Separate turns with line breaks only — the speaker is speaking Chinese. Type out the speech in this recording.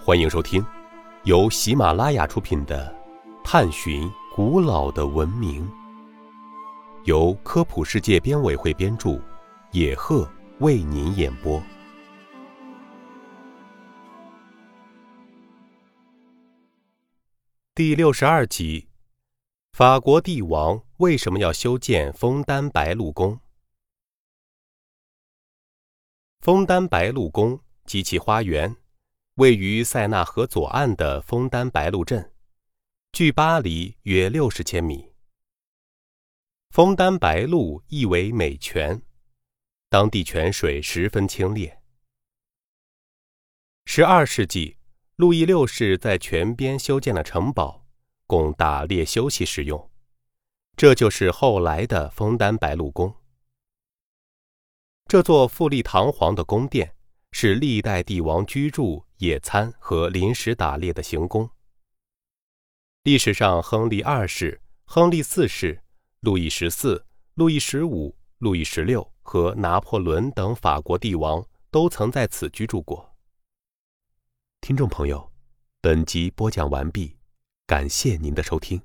欢迎收听由喜马拉雅出品的《探寻古老的文明》，由科普世界编委会编著，野鹤为您演播。第六十二集：法国帝王为什么要修建枫丹白露宫？枫丹白露宫及其花园，位于塞纳河左岸的枫丹白露镇，距巴黎约六十千米。枫丹白露意为美泉，当地泉水十分清冽。十二世纪，路易六世在泉边修建了城堡，供打猎休息使用，这就是后来的枫丹白露宫。这座富丽堂皇的宫殿是历代帝王居住、野餐和临时打猎的行宫。历史上，亨利二世、亨利四世、路易十四、路易十五、路易十六和拿破仑等法国帝王都曾在此居住过。听众朋友，本集播讲完毕，感谢您的收听。